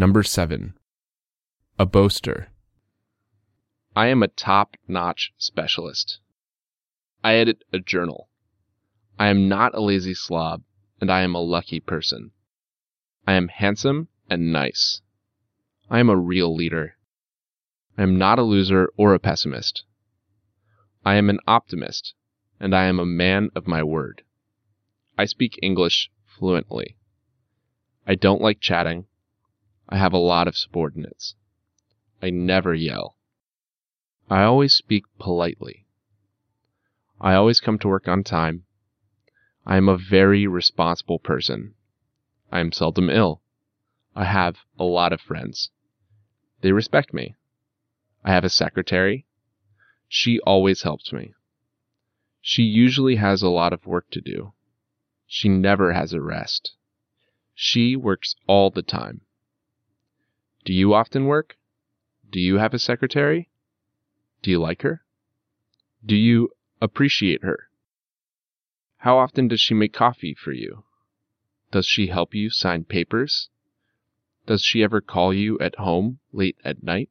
Number 7. A boaster. I am a top notch specialist. I edit a journal. I am not a lazy slob, and I am a lucky person. I am handsome and nice. I am a real leader. I am not a loser or a pessimist. I am an optimist, and I am a man of my word. I speak English fluently. I don't like chatting. I have a lot of subordinates. I never yell. I always speak politely. I always come to work on time. I am a very responsible person. I am seldom ill. I have a lot of friends. They respect me. I have a secretary. She always helps me. She usually has a lot of work to do. She never has a rest. She works all the time. Do you often work? Do you have a secretary? Do you like her? Do you appreciate her? How often does she make coffee for you? Does she help you sign papers? Does she ever call you at home late at night?